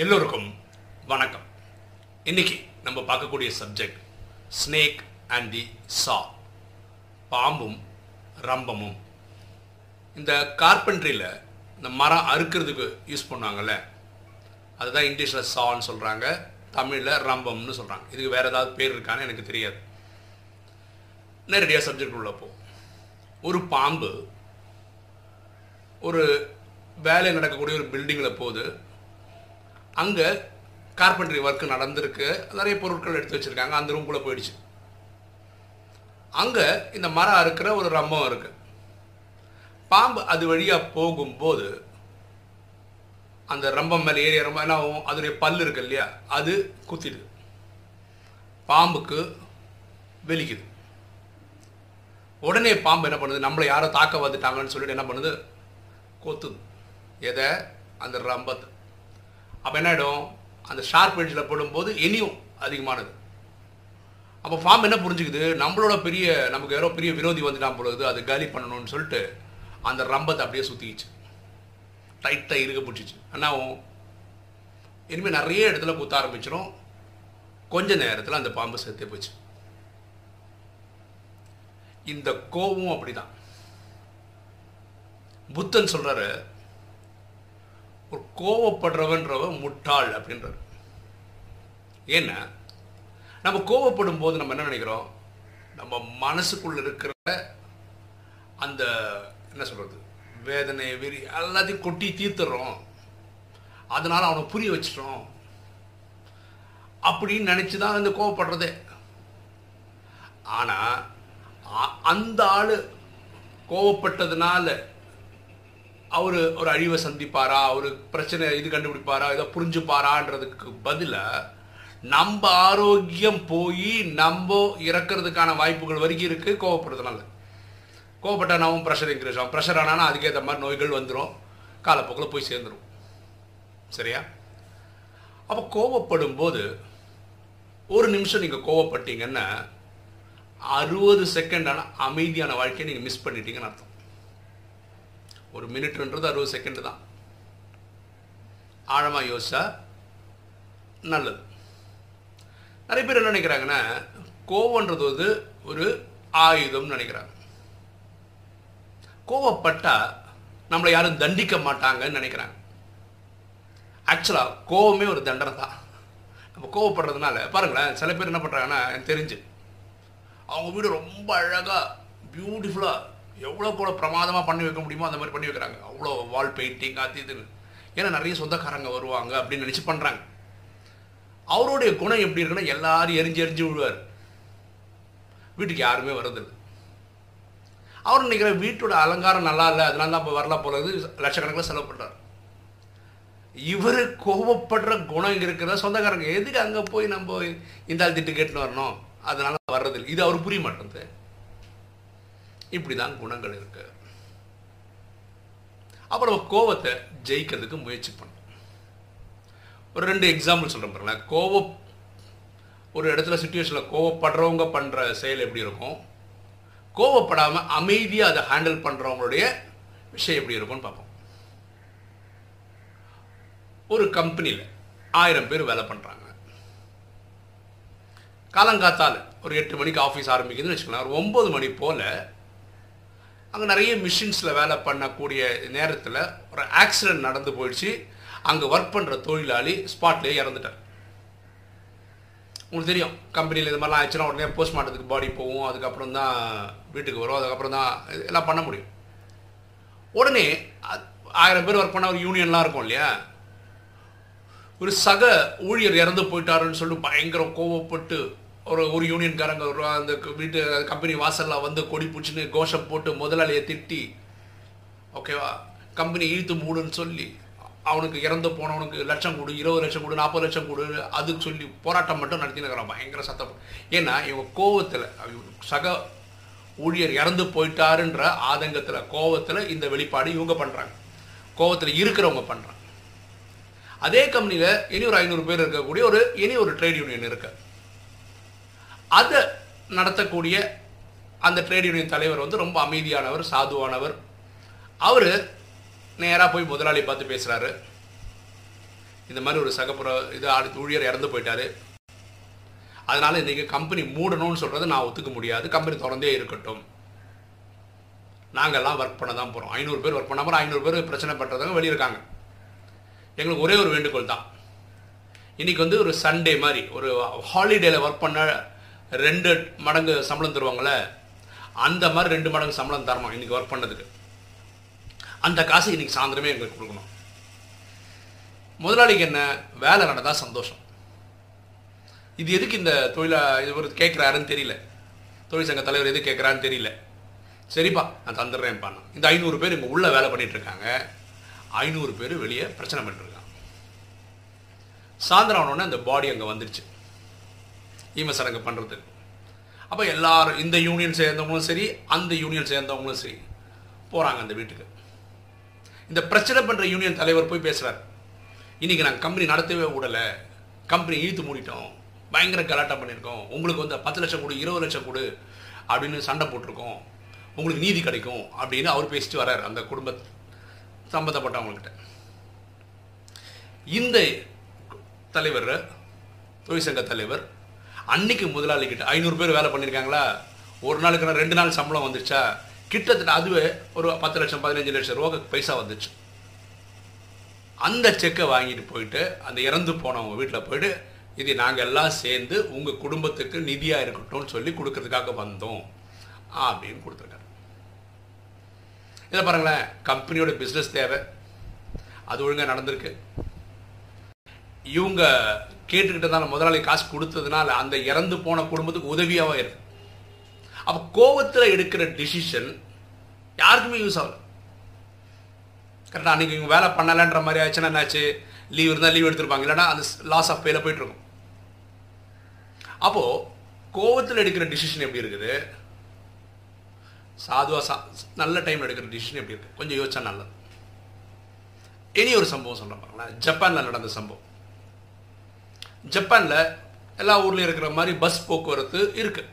எல்லோருக்கும் வணக்கம். இன்னைக்கு நம்ம பார்க்கக்கூடிய சப்ஜெக்ட் ஸ்னேக் அண்ட் தி சா பாம்பும் ரம்பமும். இந்த கார்பென்ட்ரியில் இந்த மரம் அறுக்கிறதுக்கு யூஸ் பண்ணுவாங்கள்ல அதுதான் இங்கிலீஷில் சான்னு சொல்கிறாங்க தமிழில் ரம்பம்னு சொல்கிறாங்க இதுக்கு வேறு ஏதாவது பேர் இருக்கான்னு எனக்கு தெரியாது. நேரடியாக சப்ஜெக்ட் உள்ளப்போ ஒரு பாம்பு ஒரு வேலை நடக்கக்கூடிய ஒரு பில்டிங்கில் போகுது அங்கே கார்பென்ட்ரி ஒர்க் நடந்திருக்கு. நிறைய பொருட்கள் எடுத்து வச்சுருக்காங்க. அந்த ரூம்குள்ளே போயிடுச்சு. அங்கே இந்த மரம் அறுக்கிற ஒரு ரம்பம் இருக்கு. பாம்பு அது வழியாக போகும்போது அந்த ரம்பம் மேலே ஏறி ரொம்ப என்ன ஆகும் அதனுடைய பல் இருக்கு இல்லையா? அது குத்திடுது. பாம்புக்கு வெளிக்குது உடனே பாம்பு என்ன பண்ணுது? நம்மளை யாரோ தாக்க வந்துட்டாங்கன்னு சொல்லிட்டு என்ன பண்ணுது? கொத்துது. எதை? அந்த ரம்பத்தை. அப்போ என்ன ஆகிடும் அந்த ஷார்ப் எட்ஜில் போடும்போது இனியும் அதிகமானது. அப்போ ஃபார்ம் என்ன புரிஞ்சுக்குது? நம்மளோட பெரிய நமக்கு யாரோ பெரிய விரோதி வந்துட்டான் பொழுது அது காலி பண்ணணும்னு சொல்லிட்டு அந்த ரம்பத்தை அப்படியே சுற்றிக்கிச்சு டைட்டாக இருக்க பிடிச்சிச்சு. என்ன இனிமேல் நிறைய இடத்துல குத்த ஆரம்பிச்சிடும் கொஞ்ச நேரத்தில் அந்த பாம்பு செத்தே போச்சு. இந்த கோபம் அப்படிதான். புத்தன் சொல்கிறாரு ஒரு கோவப்படுறவன்றவன் முட்டாள் அப்படின்றார் ஏன்னா நம்ம கோவப்படும் போது நம்ம என்ன நினைக்கிறோம்? நம்ம மனசுக்குள்ள இருக்கிற அந்த என்ன சொல்றது வேதனை வெறி எல்லாத்தையும் கொட்டி தீர்த்துறோம். அதனால அவனை புரிய வச்சிட்டோம். அப்படின்னு நினைச்சு தான் இந்த கோவப்படுறதே. ஆனா அ- அந்த ஆள் கோவப்பட்டதுனால அவர் ஒரு அழிவை சந்திப்பாரா? ஒரு பிரச்சனை இது கண்டுபிடிப்பாரா? இதை புரிஞ்சுப்பாரான்றதுக்கு பதிலாக நம்ம ஆரோக்கியம் போய் நம்ம இறக்கிறதுக்கான வாய்ப்புகள் வரைக்கும் இருக்குது கோவப்படுறதுனால. கோவப்பட்டா நாமும் ப்ரெஷர் இன்க்ரீஸ் ஆகும் ப்ரெஷர் ஆனால் அதுக்கேற்ற மாதிரி நோய்கள் வந்துடும் காலப்போக்கில் போய் சேர்ந்துடும் சரியா? அப்போ கோவப்படும் போது ஒரு நிமிஷம் நீங்கள் கோவப்பட்டீங்கன்னா அறுபது செகண்டான அமைதியான வாழ்க்கையை நீங்கள் மிஸ் பண்ணிட்டீங்கன்னு அர்த்தம். ஒரு மினிட்ன்றது அறுபது செகண்ட் தான். ஆழமாக யோசிச்சா நல்லது. நிறைய பேர் என்ன நினைக்கிறாங்கன்னா கோவன்றது வந்து ஒரு ஆயுதம்னு நினைக்கிறாங்க. கோவப்பட்டா நம்மளை யாரும் தண்டிக்க மாட்டாங்கன்னு நினைக்கிறாங்க. ஆக்சுவலாக கோவமே ஒரு தண்டனை தான். நம்ம கோவப்படுறதுனால பாருங்களேன் சில பேர் என்ன பண்ணுறாங்கன்னா எனக்கு தெரிஞ்சு அவங்க வீடு ரொம்ப அழகாக பியூட்டிஃபுல்லாக எவ்வளோ கூட பிரமாதமாக பண்ணி வைக்க முடியுமோ அந்த மாதிரி பண்ணி வைக்கிறாங்க. அவ்வளோ வால் பெயிண்டிங் அது இதுன்னு. ஏன்னா நிறைய சொந்தக்காரங்க வருவாங்க அப்படின்னு நினச்சி பண்ணுறாங்க அவருடைய குணம் எப்படி இருக்குன்னா எல்லாரும் எரிஞ்சு எரிஞ்சு விழுவார். வீட்டுக்கு யாருமே வரதில்லை அவர் நினைக்கிற வீட்டோட அலங்காரம் நல்லா இல்லை அதனால தான் இப்போ வரலாம் போலது லட்சக்கணக்கில் செலவு பண்ணுறாரு இவர் கோபப்படுற குணம் இருக்கிற சொந்தக்காரங்க. எதுக்கு அங்கே போய் நம்ம இந்த ஆள் திட்டு கேட்டுன்னு வரணும்? அதனால வர்றதில்லை. இது அவர் புரிய மாட்டேங்குது. இப்படி தான் குணங்கள் இருக்கு. அப்புறம் கோவத்தை ஜெயிக்கிறதுக்கு முயற்சி பண்ணும் ஒரு ரெண்டு எக்ஸாம்பிள் சொல்கிறேன் பாருங்களேன். கோவம் ஒரு இடத்துல சுச்சுவேஷனில் கோவப்படுறவங்க பண்ணுற செயல் எப்படி இருக்கும்? கோவப்படாமல் அமைதியாக அதை ஹேண்டில் பண்ணுறவங்களுடைய விஷயம் எப்படி இருக்கும்னு பார்ப்போம். ஒரு கம்பெனியில் ஆயிரம் பேர் வேலை பண்ணுறாங்க காலங்காத்தால் ஒரு எட்டு மணிக்கு ஆஃபீஸ் ஆரம்பிக்குதுன்னு வச்சுக்கலாம் ஒரு ஒம்பது மணி போல் அங்கே நிறைய மிஷின்ஸில் வேலை பண்ணக்கூடிய நேரத்தில் ஒரு ஆக்சிடென்ட் நடந்து போயிடுச்சு. அங்கே ஒர்க் பண்ணுற தொழிலாளி ஸ்பாட்லேயே இறந்துட்டார். உங்களுக்கு தெரியும் கம்பெனியில் இது மாதிரிலாம் ஆச்சுன்னா உடனே போஸ்ட்மார்ட்டத்துக்கு பாடி போகும் அதுக்கப்புறம் தான் வீட்டுக்கு வரும் அதுக்கப்புறம் தான் எல்லாம் பண்ண முடியும். உடனே ஆயிரம் பேர் ஒர்க் பண்ண ஒரு யூனியன்லாம் இருக்கும் இல்லையா? ஒரு சக ஊழியர் இறந்து போயிட்டாருன்னு சொல்லிட்டு பயங்கர கோவப்பட்டு ஒரு ஒரு யூனியன்காரங்க ஒரு அந்த வீட்டு கம்பெனி வாசலில் வந்து கொடி பிடிச்சின்னு கோஷம் போட்டு முதலாளியை திட்டி ஓகேவா? கம்பெனி இழுத்து மூடுன்னு சொல்லி அவனுக்கு இறந்து போனவனுக்கு லட்சம் கொடு இருபது லட்சம் கொடு நாற்பது லட்சம் கொடு அதுக்கு சொல்லி போராட்டம் மட்டும் நடத்தினுக்கிறான். பயங்கர சத்தம். ஏன்னா இவங்க கோவத்தில் சக ஊழியர் இறந்து போயிட்டாருன்ற ஆதங்கத்தில் கோவத்தில் இந்த வெளிப்பாடு இவங்க பண்ணுறாங்க கோவத்தில் இருக்கிறவங்க பண்ணுறாங்க அதே கம்பெனியில் இனி ஒரு ஐநூறு பேர் இருக்கக்கூடிய ஒரு இனி ஒரு ட்ரேட் யூனியன் இருக்குது அதை நடத்தக்கூடிய அந்த ட்ரேட் யூனியன் தலைவர் வந்து ரொம்ப அமைதியானவர் சாதுவானவர். அவர் நேராக போய் முதலாளி பார்த்து பேசுகிறாரு இந்த மாதிரி ஒரு சகப்புற இது அடுத்த ஊழியர் இறந்து போயிட்டாரு. அதனால் இன்றைக்கி கம்பெனி மூடணும்னு சொல்கிறது நான் ஒத்துக்க முடியாது. கம்பெனி திறந்தே இருக்கட்டும். நாங்கள்லாம் ஒர்க் பண்ண தான் போகிறோம் ஐநூறு பேர் ஒர்க் பண்ணாமல் ஐநூறு பேர் பிரச்சனை பண்ணுறதவங்க வெளியிருக்காங்க எங்களுக்கு ஒரே ஒரு வேண்டுகோள் தான். இன்னைக்கு வந்து ஒரு சண்டே மாதிரி ஒரு ஹாலிடேயில் ஒர்க் பண்ண ரெண்டு மடங்கு சம்பளம் தருவாங்கள அந்த மாதிரி ரெண்டு மடங்கு சம்பளம் தரணும் இன்னைக்கு ஒர்க் பண்ணதுக்கு. அந்த காசு இன்னைக்கு சாயந்தரமே எங்களுக்கு கொடுக்கணும். முதலாளிக்கு என்ன? வேலை நடந்தா சந்தோஷம். இது எதுக்கு இந்த தொழிலா இது ஒரு கேட்குறாருன்னு தெரியல. தொழில் சங்க தலைவர் எது கேட்குறான்னு தெரியல. சரிப்பா நான் தந்துடுறேன்ப்பா நான். இந்த ஐநூறு பேர் இங்கே உள்ள வேலை பண்ணிட்டு இருக்காங்க. ஐநூறு பேர் வெளியே பிரச்சனை பண்ணிட்டு இருக்காங்க. சாயந்தரம் ஆனோடனே அந்த பாடி அங்கே வந்துடுச்சு ஈமசடங்கு பண்ணுறது அப்போ எல்லாரும் இந்த யூனியன் சேர்ந்தவங்களும் சரி அந்த யூனியன் சேர்ந்தவங்களும் சரி போகிறாங்க அந்த வீட்டுக்கு. இந்த பிரச்சனை பண்ணுற யூனியன் தலைவர் போய் பேசுகிறார் இன்னைக்கு நாங்கள் கம்பெனி நடத்தவே விடலை. கம்பெனி இழுத்து மூடிட்டோம். பயங்கர கலாட்டம் பண்ணியிருக்கோம். உங்களுக்கு வந்து பத்து லட்சம் கொடு இருபது லட்சம் கொடு அப்படின்னு சண்டை போட்டிருக்கோம். உங்களுக்கு நீதி கிடைக்கும் அப்படின்னு அவர் பேசிட்டு வர்றார் அந்த குடும்ப சம்மந்தப்பட்டவங்கக்கிட்ட இந்த தலைவர் தொழிற்சங்க தலைவர் அன்னைக்கு முதலாளி கிட்ட ஐநூறு பேர் வேலை பண்ணியிருக்காங்களா? ஒரு நாளுக்கு நான் ரெண்டு நாள் சம்பளம் வந்துச்சா கிட்டத்தட்ட அதுவே ஒரு பத்து லட்சம் பதினஞ்சு லட்சம் ரூபா பைசா வந்துச்சு அந்த செக்கை வாங்கிட்டு போயிட்டு அந்த இறந்து போனவங்க வீட்டில் போயிட்டு இது நாங்கள் எல்லாம் சேர்ந்து உங்கள் குடும்பத்துக்கு நிதியாக இருக்கட்டும்னு சொல்லி கொடுக்கறதுக்காக வந்தோம். அப்படின்னு கொடுத்துருக்காரு. இதை பாருங்களேன் கம்பெனியோட பிஸ்னஸ் தேவை. அது ஒழுங்காக நடந்திருக்கு. இவங்க கேட்டுக்கிட்டதால முதலாளி காசு கொடுத்ததுனால அந்த இறந்து போன குடும்பத்துக்கு உதவியாகவும் இருக்கு. அப்போ கோவத்தில் எடுக்கிற டிசிஷன் யாருக்குமே யூஸ் ஆகல. கரெக்டாக அன்றைக்கி இவங்க வேலை பண்ணலைன்ற மாதிரி ஆச்சுன்னா என்னாச்சு? லீவ் இருந்தால் லீவ் எடுத்திருப்பாங்க. இல்லைன்னா அந்த லாஸ் ஆஃப் பேயில் போயிட்டுருக்கும் அப்போது கோவத்தில் எடுக்கிற டிசிஷன் எப்படி இருக்குது? சாதுவா சா நல்ல டைம் எடுக்கிற டிசிஷன் எப்படி இருக்குது கொஞ்சம் யோசிச்சா நல்லது. இனி ஒரு சம்பவம் சொல்கிறேன் பாருங்களேன். ஜப்பானில் நடந்த சம்பவம். ஜப்பானில் எல்லா ஊர்லேயும் இருக்கிற மாதிரி பஸ் போக்குவரத்து இருக்குது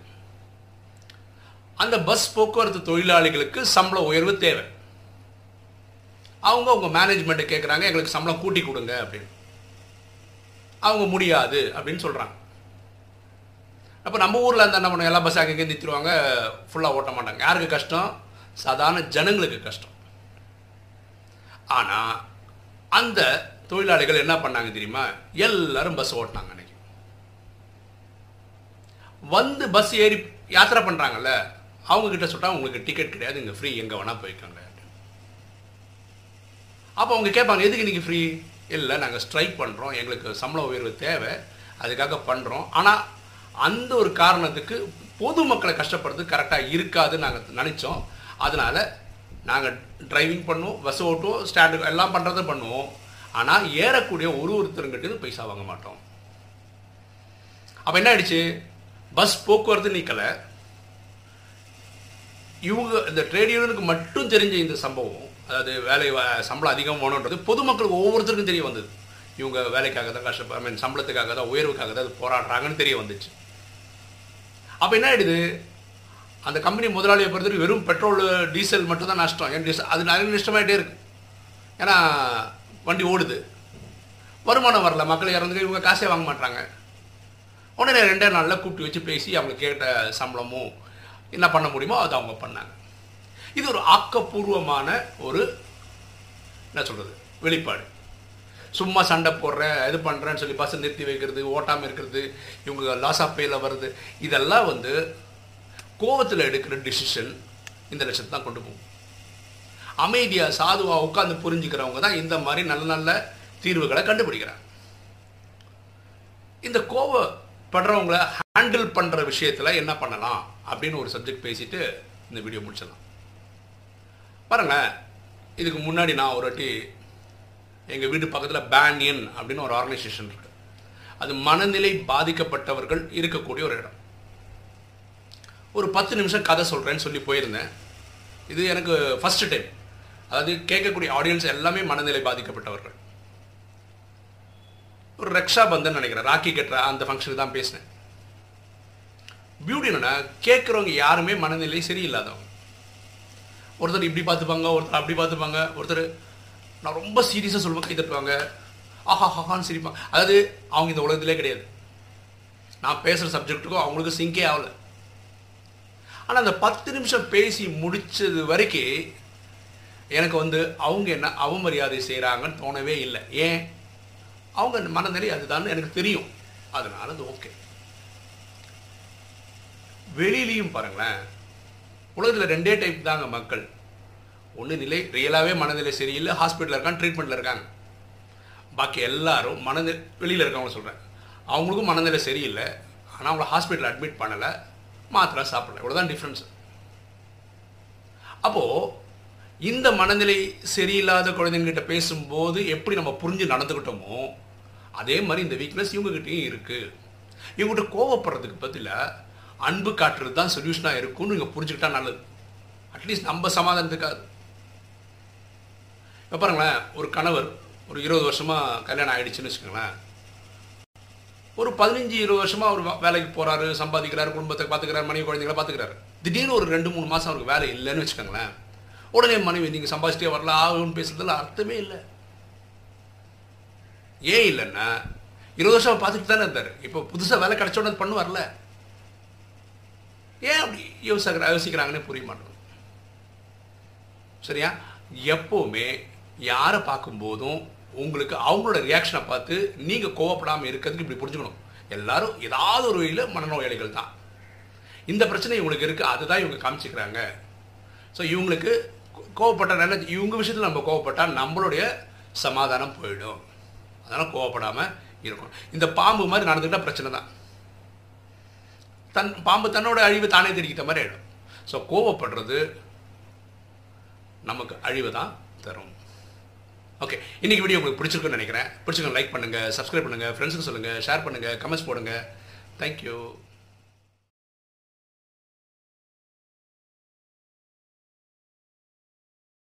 அந்த பஸ் போக்குவரத்து தொழிலாளிகளுக்கு சம்பள உயர்வு தேவை. அவங்க அவங்க மேனேஜ்மெண்ட்டை கேட்குறாங்க எங்களுக்கு சம்பளம் கூட்டி கொடுங்க அப்படின்னு. அவங்க முடியாது அப்படின்னு சொல்கிறாங்க அப்போ நம்ம ஊரில் இருந்தால் என்ன பண்ணுவோம் எல்லா பஸ் அங்கே நிறுத்திடுவாங்க ஃபுல்லாக ஓட்ட மாட்டாங்க. யாருக்கு கஷ்டம்? சாதாரண ஜனங்களுக்கு கஷ்டம். ஆனால் அந்த தொழிலாளிகள் என்ன பண்ணாங்க தெரியுமா? எல்லாரும் பஸ் ஓட்டினாங்க அன்னைக்கு. வந்து பஸ் ஏறி யாத்திரை பண்ணுறாங்கல்ல அவங்க கிட்ட சொல்லிட்டா உங்களுக்கு டிக்கெட் கிடையாது இங்கே ஃப்ரீ எங்கே வேணால் போய்க்கோங்க. அப்போ அவங்க கேட்பாங்க எதுக்கு நீங்கள் ஃப்ரீ இல்லை நாங்கள் ஸ்ட்ரைக் பண்ணுறோம் எங்களுக்கு சம்பள உயர்வு தேவை. அதுக்காக பண்ணுறோம் ஆனால் அந்த ஒரு காரணத்துக்கு பொதுமக்களை கஷ்டப்படுறது கரெக்டாக இருக்காதுன்னு நாங்கள் நினச்சோம். அதனால் நாங்கள் டிரைவிங் பண்ணுவோம் பஸ் ஓட்டுவோம் ஸ்டாண்டு எல்லாம் பண்ணுறதும் பண்ணுவோம். ஆனால் ஏறக்கூடிய ஒரு ஒருத்தருங்கிட்டேருந்து பைசா வாங்க மாட்டோம். அப்போ என்ன ஆயிடுச்சு? பஸ் போக்குவரத்து நீக்கலை. இவங்க இந்த ட்ரேட் யூனியனுக்கு மட்டும் தெரிஞ்ச இந்த சம்பவம் அதாவது வேலை சம்பளம் அதிகம் போகணுன்றது பொதுமக்களுக்கு ஒவ்வொருத்தருக்கும் தெரிய வந்தது. இவங்க வேலைக்காக தான் கஷ்டப்ப ஐ மீன் சம்பளத்துக்காக தான் உயர்வுக்காக தான் இது போராடுறாங்கன்னு தெரிய வந்துச்சு. அப்போ என்ன ஆகிடுது அந்த கம்பெனி முதலாளியை பொறுத்தவரைக்கும் வெறும் பெட்ரோல் டீசல் மட்டும் தான் நஷ்டம். ஏன் டீசல் அது நிறைய நஷ்டமாயிட்டே இருக்குது ஏன்னா வண்டி ஓடுது. வருமானம் வரல. மக்கள் இறந்து இவங்க காசே வாங்க மாட்டாங்க உடனே ரெண்டே நாளில் கூப்பிட்டு வச்சு பேசி அவங்க கேட்ட சம்பளமும் என்ன பண்ண முடியுமோ அதை அவங்க பண்ணாங்க. இது ஒரு ஆக்கப்பூர்வமான ஒரு என்ன சொல்கிறது வெளிப்பாடு. சும்மா சண்டை போடுறேன் இது பண்ணுறேன்னு சொல்லி பஸ்ஸை நிறுத்தி வைக்கிறது ஓட்டாமல் இருக்கிறது இவங்க லாஸ் ஆஃப் பேயில் வருது. இதெல்லாம் வந்து கோவத்தில் எடுக்கிற டிசிஷன் இந்த லட்சத்தை தான் கொண்டு போகும். அமைதியாக சாதுவாக உட்காந்து புரிஞ்சுக்கிறவங்க தான் இந்த மாதிரி நல்ல நல்ல தீர்வுகளை கண்டுபிடிக்கிறாங்க. இந்த கோவப்படுறவங்கள ஹேண்டில் பண்ணுற விஷயத்தில் என்ன பண்ணலாம் அப்படின்னு ஒரு சப்ஜெக்ட் பேசிட்டு இந்த வீடியோ முடிச்சிடலாம். பாருங்கள் இதுக்கு முன்னாடி நான் ஒரு வாட்டி எங்கள் வீட்டு பக்கத்தில் பேனியன் அப்படின்னு ஒரு ஆர்கனைசேஷன் இருக்கு. அது மனநிலை பாதிக்கப்பட்டவர்கள் இருக்கக்கூடிய ஒரு இடம். ஒரு பத்து நிமிஷம் கதை சொல்கிறேன்னு சொல்லி போயிருந்தேன். இது எனக்கு ஃபர்ஸ்ட் டைம் அதாவது கேட்கக்கூடிய ஆடியன்ஸ் எல்லாமே மனநிலை பாதிக்கப்பட்டவர்கள். ஒரு ரக்ஷா பந்தன் நினைக்கிறேன். ராக்கி கட்டுற அந்த ஃபங்க்ஷனுக்கு தான் பேசினேன். பியூட்டி என்னன்னா கேட்குறவங்க யாருமே மனநிலை சரியில்லாதவங்க. ஒருத்தர் இப்படி பார்த்துப்பாங்க ஒருத்தர் அப்படி பார்த்துப்பாங்க ஒருத்தர் நான் ரொம்ப சீரியஸாக சொல்லுவேன் கை தட்டுவாங்க. ஆஹா ஹாஹான்னு சிரிப்பாங்க. அதாவது அவங்க இந்த உலகத்திலே கிடையாது. நான் பேசுகிற சப்ஜெக்ட்டுக்கும் அவங்களுக்கு சிங்கே ஆகலை. ஆனால் அந்த பத்து நிமிஷம் பேசி முடிச்சது வரைக்கும் எனக்கு வந்து அவங்க என்ன அவமரியாதை செய்கிறாங்கன்னு தோணவே இல்லை. ஏன்? அவங்க மனநிலை அதுதான் எனக்கு தெரியும். அதனால அது ஓகே. வெளியிலையும் பாருங்களேன். உலகத்தில் ரெண்டே டைப் தாங்க மக்கள். ஒன்று நிலை ரியலாகவே மனநிலை சரியில்லை ஹாஸ்பிட்டலில் இருக்காங்க ட்ரீட்மெண்ட்டில் இருக்காங்க. பாக்கி எல்லாரும் மனநிலை வெளியில் இருக்கவங்க சொல்கிறேன் அவங்களுக்கும் மனநிலை சரியில்லை. ஆனால் அவங்கள ஹாஸ்பிட்டல் அட்மிட் பண்ணலை. மாத்திரை சாப்பிடல. இவ்வளோதான் டிஃப்ரென்ஸ் அப்போது இந்த மனநிலை சரியில்லாத குழந்தைங்கிட்ட பேசும்போது எப்படி நம்ம புரிஞ்சு நடந்துக்கிட்டோமோ அதே மாதிரி இந்த வீக்னஸ் இவங்ககிட்டையும் இருக்குது இவங்ககிட்ட கோவப்படுறதுக்கு பதிலாக அன்பு காட்டுறது தான் சொல்யூஷனாக இருக்கும்னு நீங்கள் புரிஞ்சுக்கிட்டா நல்லது. அட்லீஸ்ட் நம்ம சமாதானத்துக்காது இப்போ பாருங்களேன் ஒரு கணவர் ஒரு இருபது வருஷமாக கல்யாணம் ஆகிடுச்சுன்னு வச்சுக்கோங்களேன். ஒரு பதினஞ்சு இருபது வருஷமாக அவர் வே- வேலைக்கு போகிறாரு சம்பாதிக்கிறாரு குடும்பத்தை பார்த்துக்கிறாரு மனைவி குழந்தைங்களை பார்த்துக்கிறாரு திடீர்னு ஒரு ரெண்டு மூணு மாதம் அவருக்கு வேலை இல்லைன்னு வச்சுக்கோங்களேன். உடனே மனைவி நீங்கள் சம்பாதிச்சிட்டே வரல ஆகும்னு பேசுறதுல அர்த்தமே இல்லை. ஏன் இல்லைன்னா இருபது வருஷம் பார்த்துட்டு தானே இருந்தார். இப்போ புதுசாக வேலை கிடச்ச உடனே பண்ணு வரல ஏன் அப்படி யோசிக்கிற யோசிக்கிறாங்கன்னே புரிய மாட்டோம் சரியா? எப்போவுமே யாரை பார்க்கும்போதும் உங்களுக்கு அவங்களோட ரியாக்ஷனை பார்த்து நீங்கள் கோவப்படாமல் இருக்கிறதுக்கு இப்படி புரிஞ்சுக்கணும். எல்லாரும் ஏதாவது ஒரு வழியில் மனநோயாளிகள் தான். இந்த பிரச்சனை இவங்களுக்கு இருக்குது அதுதான் இவங்க காமிச்சிக்கிறாங்க. ஸோ இவங்களுக்கு கோவப்பட்ட நல்ல இவங்க விஷயத்தில் நம்ம கோவப்பட்டால் நம்மளுடைய சமாதானம் போயிடும். அதனால் கோவப்படாமல் இருக்கணும். இந்த பாம்பு மாதிரி நடந்துக்கிட்டால் பிரச்சனை தான். தன் பாம்பு தன்னோட அழிவு தானே தெரிவித்த மாதிரி ஆகிடும் ஸோ கோவப்படுறது நமக்கு அழிவு தான் தரும். ஓகே இன்றைக்கி வீடியோ உங்களுக்கு பிடிச்சிருக்குன்னு நினைக்கிறேன். பிடிச்சிருக்கோம் லைக் பண்ணுங்கள் சப்ஸ்கிரைப் பண்ணுங்கள் ஃப்ரெண்ட்ஸுக்கு சொல்லுங்கள் ஷேர் பண்ணுங்கள் கமெண்ட்ஸ் போடுங்க. தேங்க்யூ